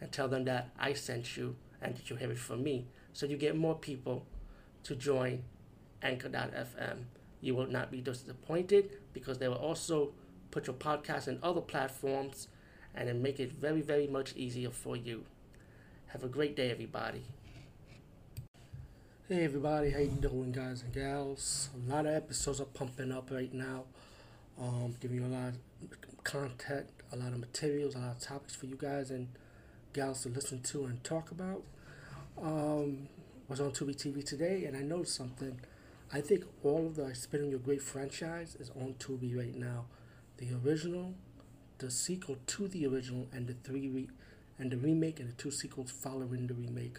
and tell them that I sent you and that you have it from me. So you get more people to join Anchor.fm. You will not be disappointed because they will also put your podcast in other platforms and then make it very, very much easier for you. Have a great day, everybody. Hey everybody, how you doing, guys and gals? A lot of episodes are pumping up right now. Um, giving you a lot of content, a lot of materials, a lot of topics for you guys and gals to listen to and talk about. Um, was on Tubi TV today, and I noticed something. I think all of the Spit on Your Grave franchise is on Tubi right now. The original, the sequel to the original, and the three re- and the remake and the two sequels following the remake.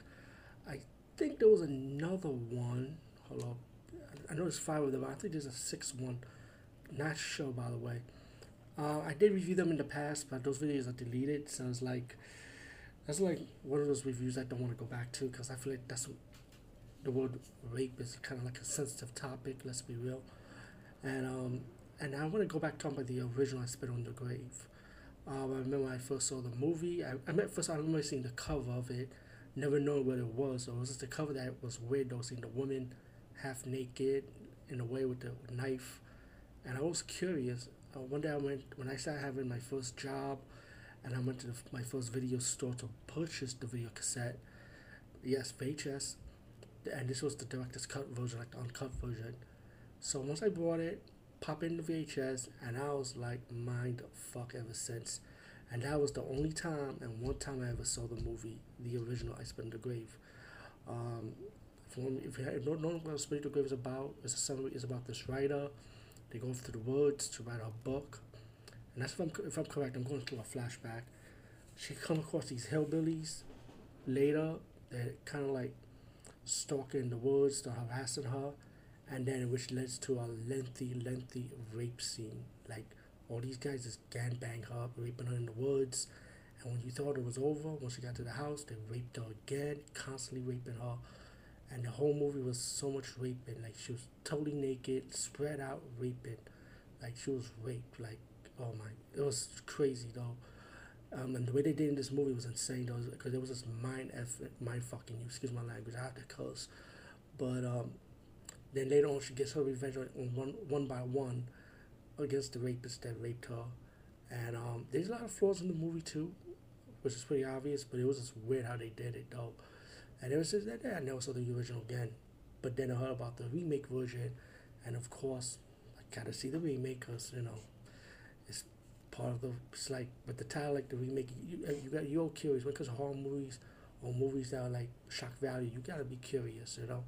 I think there was another one. Hold up. I know there's five of them. I think there's a sixth one. Not sure, by the way. Uh, I did review them in the past, but those videos are deleted. So it's like, that's like one of those reviews I don't want to go back to because I feel like that's the word rape is kind of like a sensitive topic. Let's be real. And um, and I want to go back talking about the original I Spit on the Grave. Um, I remember when I first saw the movie. I, I first. I remember seeing the cover of it, never knowing what it was. Or it was just the cover that was weird. Though seeing the woman half naked in a way with the knife, and I was curious. Uh, one day I went when I started having my first job, and I went to the, my first video store to purchase the video cassette. Yes, VHS, and this was the director's cut version, like the uncut version. So once I bought it, pop in the VHS, and I was like mind fuck ever since. And that was the only time and one time I ever saw the movie, the original I Spit on the Grave. Um, if you, don't know what Spit on the Grave is about, it's a summary. It's about this writer. They go off to the woods to write a book, and that's if I'm if I'm correct. I'm going through a flashback. She come across these hillbillies later that kind of like stalking in the woods, start harassing her, and then which leads to a lengthy, lengthy rape scene. Like all these guys just gang bang her raping her in the woods. And when you thought it was over, once she got to the house, they raped her again, constantly raping her. And the whole movie was so much raping. Like she was totally naked, spread out raping. Like she was raped. Like oh my, it was crazy though. Um, and the way they did in this movie was insane though, because there was this mind effort, mind fucking you. Excuse my language, I have to curse. But um, then later on, she gets her revenge on one one by one against the rapist that raped her. And um, there's a lot of flaws in the movie too, which is pretty obvious. But it was just weird how they did it though. And ever since that day, I never saw the original again. But then I heard about the remake version, and of course, I gotta see the remake because you know, it's part of the. It's like, but the title, like the remake, you you got you're curious because horror movies or movies that are like shock value. You gotta be curious, you know,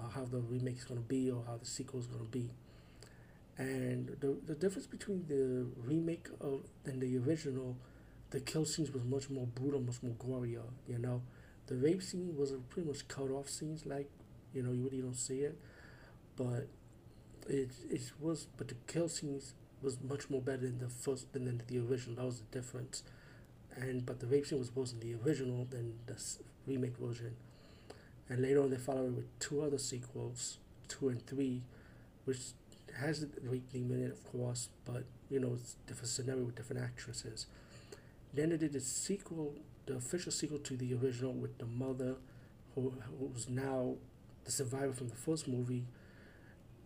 uh, how the remake is gonna be or how the sequel is gonna be. And the the difference between the remake of and the original, the kill scenes was much more brutal, much more gorier. You know, the rape scene was pretty much cut off scenes, like you know you really don't see it, but it it was but the kill scenes was much more better than the first than, than the original. That was the difference, and but the rape scene was worse in the original than the remake version, and later on they followed it with two other sequels, two and three, which has the rape theme in it, of course, but you know it's different scenario with different actresses. Then they did the sequel, the official sequel to the original with the mother, who who was now the survivor from the first movie.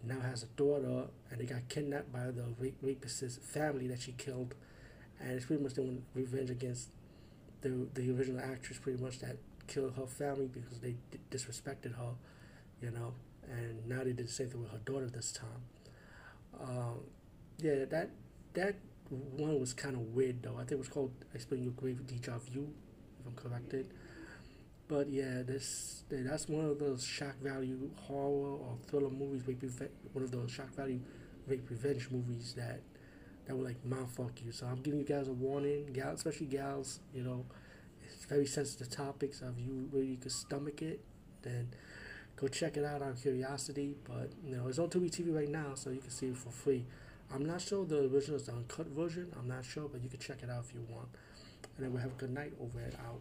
Now has a daughter, and they got kidnapped by the rapist's family that she killed, and it's pretty much want revenge against the the original actress, pretty much that killed her family because they disrespected her, you know. And now they did the same thing with her daughter this time. Um, yeah, that that one was kind of weird though. I think it was called "I Spit on Your Grave Deja Vu," if I'm corrected. But yeah, this that's one of those shock value horror or thriller movies, rape one of those shock value rape revenge movies that that will like mouthfuck you. So I'm giving you guys a warning, gals, especially gals. You know, it's very sensitive topics. If you really could stomach it, then go check it out on Curiosity. But you know, it's on Tubi TV right now, so you can see it for free. I'm not sure the original is the uncut version. I'm not sure, but you can check it out if you want. And then we have a good night over it out.